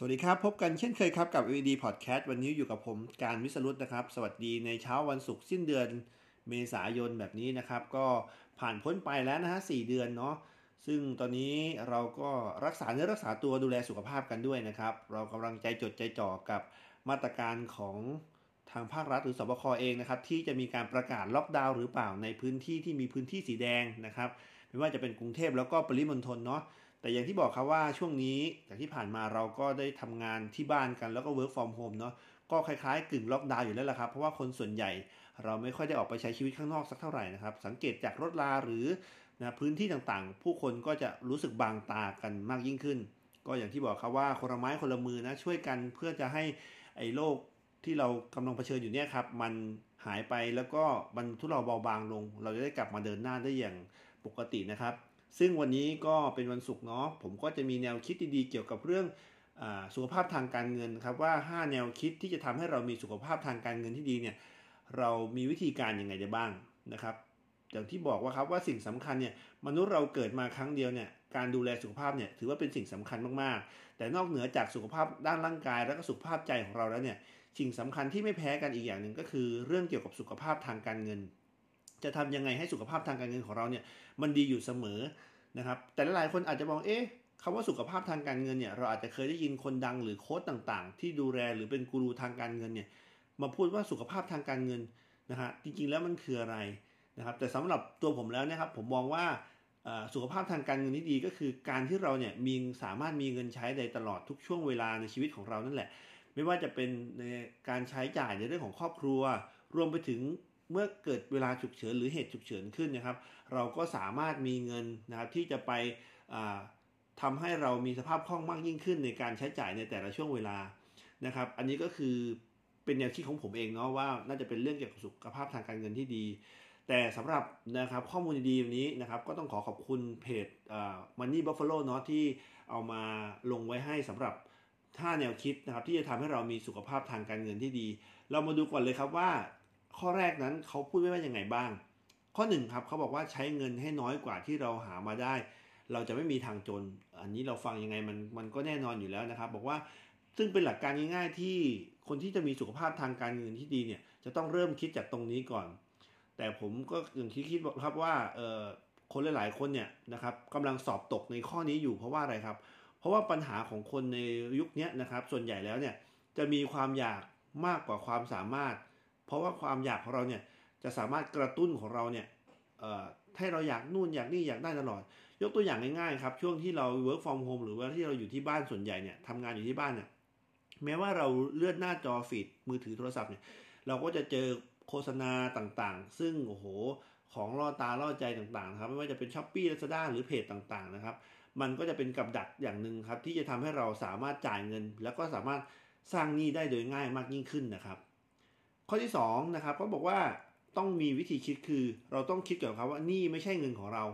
สวัสดีครับ พบกันเช่นเคยครับกับ VD Podcast วันนี้อยู่กับผมการวิสรุตนะครับ สวัสดีในเช้าวันศุกร์สิ้นเดือนเมษายนแบบนี้นะครับ ก็ผ่านพ้นไปแล้วนะฮะสเดือนเนาะซึ่งตอนนี้เราก็รักษาเนื้อรักษาตัวดูแลสุขภาพกันด้วยนะครับ เรากำลังใจจดใจจ่อกับมาตรการของทางภาครัฐหรือสบคเองนะครับที่จะมีการประกาศล็อกดาวน์หรือเปล่าในพื้นที่ที่มีพื้นที่สีแดงนะครับ ไม่ว่าจะเป็นกรุงเทพแล้วก็ปริมณฑลเนาะ แต่อย่างที่บอกครับว่าช่วงนี้จากที่ผ่านมาเราก็ได้ทำงานที่บ้านกันแล้วก็ work from home เนาะก็คล้ายๆกึ่งล็อกดาวน์อยู่แล้วละครับ เพราะว่าคนส่วนใหญ่เราไม่ค่อยได้ออกไปใช้ชีวิตข้างนอกสักเท่าไหร่นะครับ สังเกตจากรถลาหรือนะพื้นที่ต่างๆ ผู้คนก็จะรู้สึกบางตากันมากยิ่งขึ้น ก็อย่างที่บอกครับว่าคนละไม้คนละมือนะช่วยกันเพื่อจะให้ไอ้โรคที่เรากำลังเผชิญอยู่เนี่ยครับมันหายไปแล้วก็มันทุเลาเบาบางลง เราจะได้กลับมาเดินหน้าได้อย่างปกตินะครับ ซึ่งวันนี้ก็เป็นวันศุกร์เนาะผมก็จะมีแนวคิดดีๆเกี่ยวกับเรื่องอสุขภาพทางการเงินครับว่า 5 แนวคิดที่จะทำให้เรามีสุขภาพทางการเงินที่ดีเนี่ยเรามีวิธีการยังไงได้บ้างนะครับอย่างที่บอกว่าครับว่าสิ่งสำคัญเนี่ยมนุษย์เราเกิดมาครั้งเดียวเนี่ยการดูแลสุขภาพเนี่ยถือว่าเป็นสิ่งสำคัญมากๆ แต่นอกเหนือจากสุขภาพด้านร่างกายและก็สุขภาพใจของเราแล้วเนี่ยสิ่งสำคัญที่ไม่แพ้กันอีกอย่างหนึ่งก็คือ เรื่องเกี่ยวกับสุขภาพทางการเงิน จะทำยังไงให้สุขภาพทางการเงินของเราเนี่ยมันดีอยู่เสมอนะครับแต่หลายคนอาจจะมองเอ๊ะคำว่าสุขภาพทางการเงินเนี่ยเราอาจจะเคยได้ยินคนดังหรือโค้ดต่างๆ ที่ดูแลหรือเป็นกูรูทางการเงินเนี่ยมาพูดว่าสุขภาพทางการเงินนะฮะจริงๆแล้วมันคืออะไรนะครับแต่สำหรับตัวผมแล้วนะครับผมมองว่าสุขภาพทางการเงินที่ดีก็คือการที่เราเนี่ยมีสามารถมีเงินใช้ได้ตลอดทุกช่วงเวลาในชีวิตของเรานั่นแหละ ไม่ว่าจะเป็นในการใช้จ่ายในเรื่องของครอบครัว รวมไปถึง เมื่อเกิดเวลาฉุกเฉินหรือเหตุฉุกเฉินขึ้นนะครับ เราก็สามารถมีเงินนะครับที่จะไปทำให้เรามีสภาพคล่องมากยิ่งขึ้นในการใช้จ่ายในแต่ละช่วงเวลานะครับ อันนี้ก็คือเป็นแนวคิดของผมเองเนาะว่าน่าจะเป็นเรื่องเกี่ยวกับสุขภาพทางการเงินที่ดี แต่สำหรับนะครับข้อมูลดีๆวันนี้นะครับ ก็ต้องขอขอบคุณเพจมันนี่บัฟฟาโลเนาะที่เอามาลงไว้ให้สำหรับท่าแนวคิดนะครับที่จะทำให้เรามีสุขภาพทางการเงินที่ดี เรามาดูก่อนเลยครับว่า ข้อแรกนั้นเขาพูดไว้ว่ายังไงบ้าง ข้อหนึ่งครับเขาบอกว่าใช้เงินให้น้อยกว่าที่เราหามาได้ เราจะไม่มีทางจน อันนี้เราฟังยังไงมันมันก็แน่นอนอยู่แล้วนะครับ บอกว่าซึ่งเป็นหลักการง่ายๆที่คนที่จะมีสุขภาพทางการเงินที่ดีเนี่ยจะต้องเริ่มคิดจากตรงนี้ก่อน แต่ผมก็อย่างที่คิดครับว่าเออคนหลายๆคนเนี่ยนะครับกำลังสอบตกในข้อนี้อยู่เพราะว่าอะไรครับ เพราะว่าปัญหาของคนในยุคนี้นะครับ ส่วนใหญ่แล้วเนี่ยจะมีความอยากมากกว่าความสามารถ เพราะว่าความอยากของเราเนี่ยจะสามารถกระตุ้นของเราเนี่ยให้เราอยากนู่นอยากนี่อยากได้ตลอด ยกตัวอย่างง่ายๆครับ ช่วงที่เรา work from home หรือว่าที่เราอยู่ที่บ้านส่วนใหญ่เนี่ยทำงานอยู่ที่บ้านเนี่ยแม้ว่าเราเลื่อนหน้าจอฟีดมือถือโทรศัพท์เนี่ยเราก็จะเจอโฆษณาต่างๆ ซึ่งโอ้โหของล่อตาล่อใจต่างๆครับไม่ว่าจะเป็นช้อปปี้ลาซาด้าหรือเพจต่างๆนะครับ มันก็จะเป็นกับดักอย่างหนึ่งครับ ที่จะทำให้เราสามารถจ่ายเงิน แล้วก็สามารถสร้างหนี้ได้โดยง่ายมากยิ่งขึ้นนะครับ ข้อที่2นะครับก็บอกว่าต้องมีวิธีคิดคือ เราต้องคิดเกี่ยวกับว่านี่ไม่ใช่เงินของเรา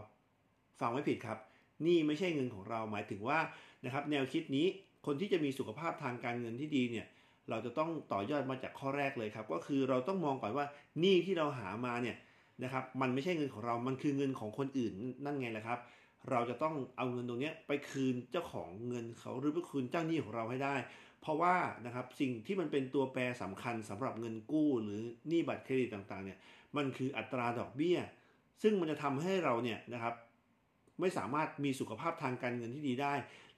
ฟังไม่ผิดครับ นี่ไม่ใช่เงินของเราหมายถึงว่านะครับ แนวคิดนี้คนที่จะมีสุขภาพทางการเงินที่ดีเนี่ยเราจะต้องต่อยอดมาจากข้อแรกเลยครับ ก็คือเราต้องมองก่อนว่านี่ที่เราหามาเนี่ยนะครับมันไม่ใช่เงินของเรา มันคือเงินของคนอื่นนั่นไงแหละครับ เราจะต้องเอาเงินตรงนี้ไปคืนเจ้าของเงินเขาหรือไปคืนเจ้าหนี้ของเราให้ได้ เพราะว่านะครับสิ่งที่มันเป็นตัวแปรสำคัญสำหรับเงินกู้หรือหนี้บัตรเครดิตต่างๆเนี่ยมันคืออัตราดอกเบี้ย ซึ่งมันจะทำให้เราเนี่ยนะครับไม่สามารถมีสุขภาพทางการเงินที่ดีได้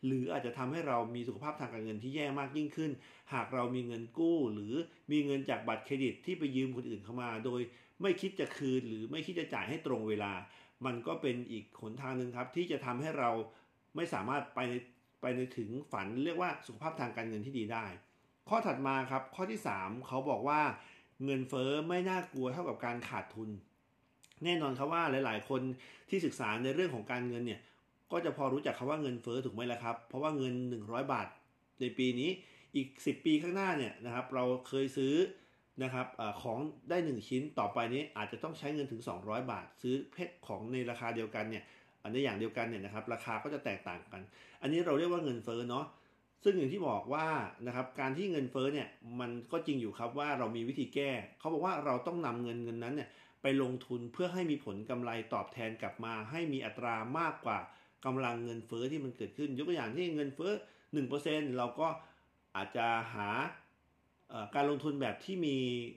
หรืออาจจะทำให้เรามีสุขภาพทางการเงินที่แย่มากยิ่งขึ้น หากเรามีเงินกู้ หรือมีเงินจากบัตรเครดิตที่ไปยืมคนอื่นเข้ามา โดยไม่คิดจะคืน หรือไม่คิดจะจ่ายให้ตรงเวลา มันก็เป็นอีกหนทางหนึ่งครับ ที่จะทำให้เราไม่สามารถไปไป ในถึงฝันเรียกว่าสุขภาพทางการเงินที่ดีได้ ข้อถัดมาครับข้อที่ 3 เขาบอกว่าเงินเฟอ้อไม่น่ากลัวเท่ากับการขาดทุน แน่นอนครับว่าหลาย ๆ คนที่ศึกษาในเรื่องของการเงินเนี่ยก็จะพอรู้จักคำว่าเงินเฟอ้อถูกไหมล่ะครับ เพราะว่าเงิน 100 บาท ในปีนี้อีก 10 ปีข้างหน้าเนี่ยนะครับเราเคยซื้อนะครับอของได้ 1 ชิ้นต่อไปนี้อาจจะต้องใช้เงินถึง 200 บาท ซื้อเพชรของในราคาเดียวกันเนี่ย อันในอย่างเดียวกันเนี่ยนะครับราคาก็จะแตกต่างกัน อันนี้เราเรียกว่าเงินเฟ้อเนาะซึ่งอย่างที่บอกว่านะครับการที่เงินเฟ้อเนี่ยมันก็จริงอยู่ครับว่าเรามีวิธีแก้ เขาบอกว่าเราต้องนำเงินเงินนั้นเนี่ยไปลงทุนเพื่อให้มีผลกำไรตอบแทนกลับมา ให้มีอัตรามากกว่ากำลังเงินเฟ้อที่มันเกิดขึ้น ยกตัวอย่างที่เงินเฟ้อ1%เราก็อาจจะหาการลงทุนแบบที่มี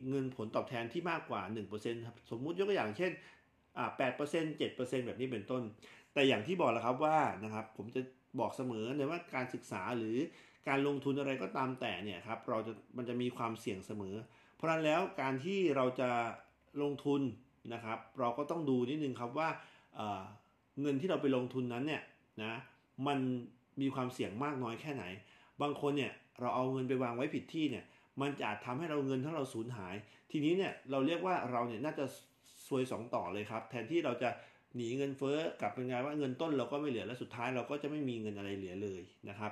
เงินผลตอบแทนที่มากกว่า 1%ครับสมมุติยกตัวอย่างเช่น อ่า8% 7%แบบนี้เป็นต้น แต่อย่างที่บอกแล้วครับว่านะครับผมจะบอกเสมอเลยว่าการศึกษาหรือการลงทุนอะไรก็ตามแต่เนี่ยครับเราจะมันจะมีความเสี่ยงเสมอ เพราะนั้นแล้วการที่เราจะลงทุนนะครับ เราก็ต้องดูนิดนึงครับว่าเอ่อเงินที่เราไปลงทุนนั้นเนี่ยนะมันมีความเสี่ยงมากน้อยแค่ไหน บางคนเนี่ยเราเอาเงินไปวางไว้ผิดที่เนี่ยมันจะอาจทำให้เราเงินทั้งเราสูญหาย ทีนี้เนี่ยเราเรียกว่าเราเนี่ยน่าจะ ซวยสองต่อเลยครับ แทนที่เราจะหนีเงินเฟ้อกลับเป็นไงว่าเงินต้นเราก็ไม่เหลือและสุดท้ายเราก็จะไม่มีเงินอะไรเหลือเลยนะครับ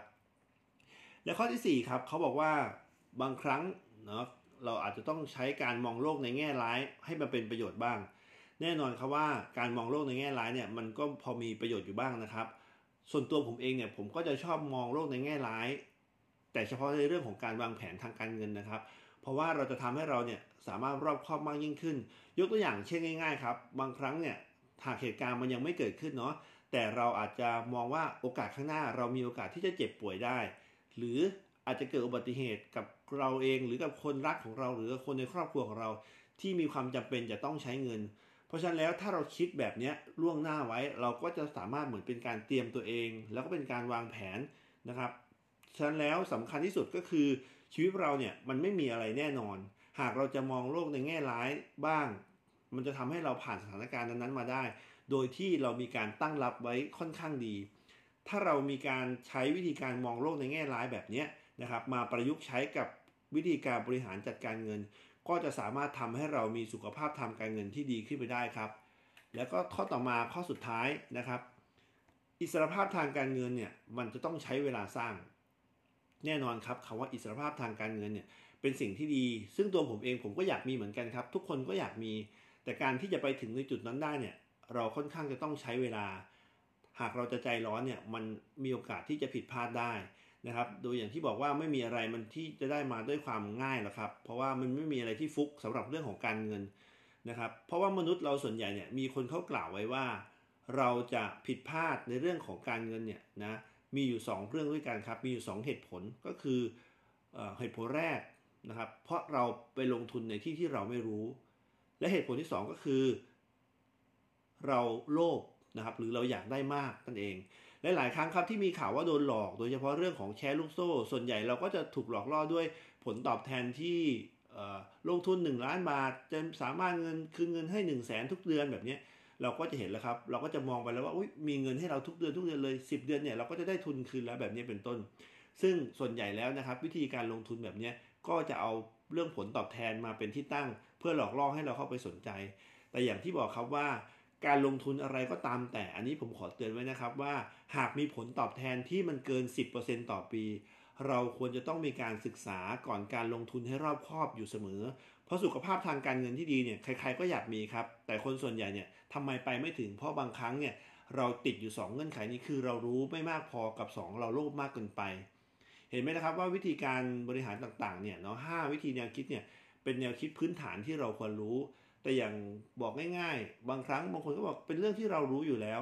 และข้อที่ 4 ครับเขาบอกว่าบางครั้งเนาะเราอาจจะต้องใช้การมองโลกในแง่ร้าย ให้มันเป็นประโยชน์บ้าง แน่นอนครับว่าการมองโลกในแง่ร้ายเนี่ยมันก็พอมีประโยชน์อยู่บ้างนะครับ ส่วนตัวผมเองเนี่ยผมก็จะชอบมองโลกในแง่ร้าย แต่เฉพาะในเรื่องของการวางแผนทางการเงินนะครับ เพราะว่าเราจะทำให้เราเนี่ยสามารถรอบครอบมากยิ่งขึ้น ยกตัวอย่างเช่นง่าย ๆ ครับ บางครั้งเนี่ยหากเหตุการณ์มันยังไม่เกิดขึ้นเนาะแต่เราอาจจะมองว่าโอกาสข้างหน้า เรามีโอกาสที่จะเจ็บป่วยได้ หรืออาจจะเกิดอุบัติเหตุกับเราเองหรือกับคนรักของเราหรือคนในครอบครัวของเรา ที่มีความจำเป็นจะต้องใช้เงิน เพราะฉะนั้นแล้วถ้าเราคิดแบบนี้ล่วงหน้าไว้ เราก็จะสามารถเหมือนเป็นการเตรียมตัวเอง แล้วก็เป็นการวางแผนนะครับฉะนั้นแล้วสำคัญที่สุดก็คือ ชีวิตเราเนี่ยมันไม่มีอะไรแน่นอน หากเราจะมองโลกในแง่ร้ายบ้าง มันจะทำให้เราผ่านสถานการณ์นั้นๆมาได้ โดยที่เรามีการตั้งรับไว้ค่อนข้างดี ถ้าเรามีการใช้วิธีการมองโลกในแง่ร้ายแบบนี้นะครับ มาประยุกต์ใช้กับวิธีการบริหารจัดการเงิน ก็จะสามารถทำให้เรามีสุขภาพทางการเงินที่ดีขึ้นไปได้ครับ แล้วก็ข้อต่อมาข้อสุดท้ายนะครับ อิสรภาพทางการเงินเนี่ยมันจะต้องใช้เวลาสร้าง แน่นอนครับคำว่าอิสรภาพทางการเงินเนี่ยเป็นสิ่งที่ดี ซึ่งตัวผมเองผมก็อยากมีเหมือนกันครับ ทุกคนก็อยากมี แต่การที่จะไปถึงในจุดนั้นได้เนี่ยเราค่อนข้างจะต้องใช้เวลา หากเราจะใจร้อนเนี่ยมันมีโอกาสที่จะผิดพลาดได้นะครับ โดยอย่างที่บอกว่าไม่มีอะไรมันที่จะได้มาด้วยความง่ายหรอกครับ เพราะว่ามันไม่มีอะไรที่ฟุกสำหรับเรื่องของการเงินนะครับ เพราะว่ามนุษย์เราส่วนใหญ่เนี่ยมีคนเขากล่าวไว้ว่า เราจะผิดพลาดในเรื่องของการเงินเนี่ยนะ มีอยู่ 2 เรื่องด้วยกันครับ มีอยู่ 2 เหตุผลก็คือเอเหตุผลแรกนะครับ เพราะเราไปลงทุนในที่ที่เราไม่รู้ และเหตุผลที่ 2 ก็คือ เราโลภนะครับ หรือเราอยากได้มากนั่นเองและหลายครั้งครับที่มีข่าวว่าโดนหลอก โดยเฉพาะเรื่องของแชร์ลูกโซ่ ส่วนใหญ่เราก็จะถูกหลอกล่อด้วยผลตอบแทนที่ลงทุน 1 ล้านบาทจะสามารถเงินคืนเงินให้ 1 0 0 0 0แสนทุกเดือนแบบนี้ เราก็จะเห็นแล้วครับ เราก็จะมองไปแล้วว่ามีเงินให้เราทุกเดือนทุกเดือนเลย 10 เดือนเนี่ยเราก็จะได้ทุนคืนแล้วแบบนี้เป็นต้น ซึ่งส่วนใหญ่แล้วนะครับ วิธีการลงทุนแบบนี้ก็จะเอาเรื่องผลตอบแทนมาเป็นที่ตั้ง เพื่อหลอกล่อให้เราเข้าไปสนใจ แต่อย่างที่บอกครับว่าการลงทุนอะไรก็ตามแต่อันนี้ผมขอเตือนไว้นะครับว่า หากมีผลตอบแทนที่มันเกิน 10%ต่อปี เราควรจะต้องมีการศึกษาก่อนการลงทุนให้รอบคอบอยู่เสมอ เพราะสุขภาพทางการเงินที่ดีเนี่ยใครๆก็อยากมีครับ แต่คนส่วนใหญ่เนี่ย ทำไมไปไม่ถึงเพราะบางครั้งเนี่ยเราติดอยู่ 2 เงื่อนไขนี้คือเรารู้ไม่มากพอกับ 2 เราโลภมากเกินไป เห็นไหมนะครับว่าวิธีการบริหารต่างๆเนี่ยเนาะหวิธีแนวคิดเนี่ยเป็นแนวคิดพื้นฐานที่เราควรรู้ แต่อย่างบอกง่ายๆ บางครั้งบางคนก็บอกเป็นเรื่องที่เรารู้อยู่แล้ว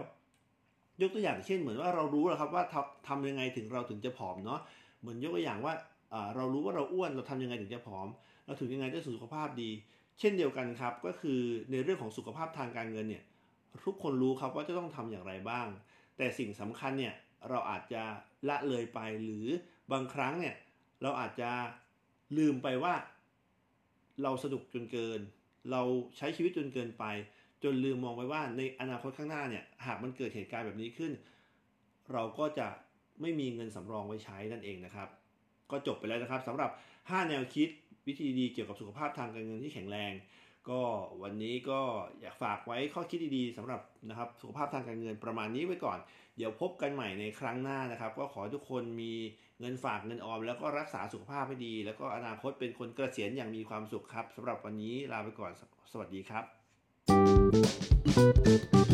ยกตัวอย่างเช่นเหมือนว่าเรารู้แล้วครับว่าทำยังไงถึงเราถึงจะผอมเนาะเหมือนยกตัวอย่างว่าเรารู้ว่าเราอ้วนเราทำยังไงถึงจะผอม เราถึงยังไงจะสุขภาพดี เช่นเดียวกันครับ ก็คือในเรื่องของสุขภาพทางการเงินเนี่ยทุกคนรู้ครับว่าจะต้องทำอย่างไรบ้าง แต่สิ่งสำคัญเนี่ยเราอาจจะละเลยไปหรือบางครั้งเนี่ยเราอาจจะลืมไปว่า เราสนุกจนเกิน เราใช้ชีวิตจนเกินไป จนลืมมองไปว่าในอนาคตข้างหน้าเนี่ยหากมันเกิดเหตุการณ์แบบนี้ขึ้น เราก็จะไม่มีเงินสำรองไว้ใช้นั่นเองนะครับ ก็จบไปแล้วนะครับสำหรับ 5 แนวคิด วิธีดีเกี่ยวกับสุขภาพทางการเงินที่แข็งแรง ก็วันนี้ก็อยากฝากไว้ข้อคิดดีๆสำหรับนะครับสุขภาพทางการเงินประมาณนี้ไว้ก่อน เดี๋ยวพบกันใหม่ในครั้งหน้านะครับ ก็ขอทุกคนมีเงินฝากเงินออม แล้วก็รักษาสุขภาพให้ดี แล้วก็อนาคตเป็นคนเกษียณอย่างมีความสุขครับสำหรับวันนี้ลาไปก่อนสวัสดีครับ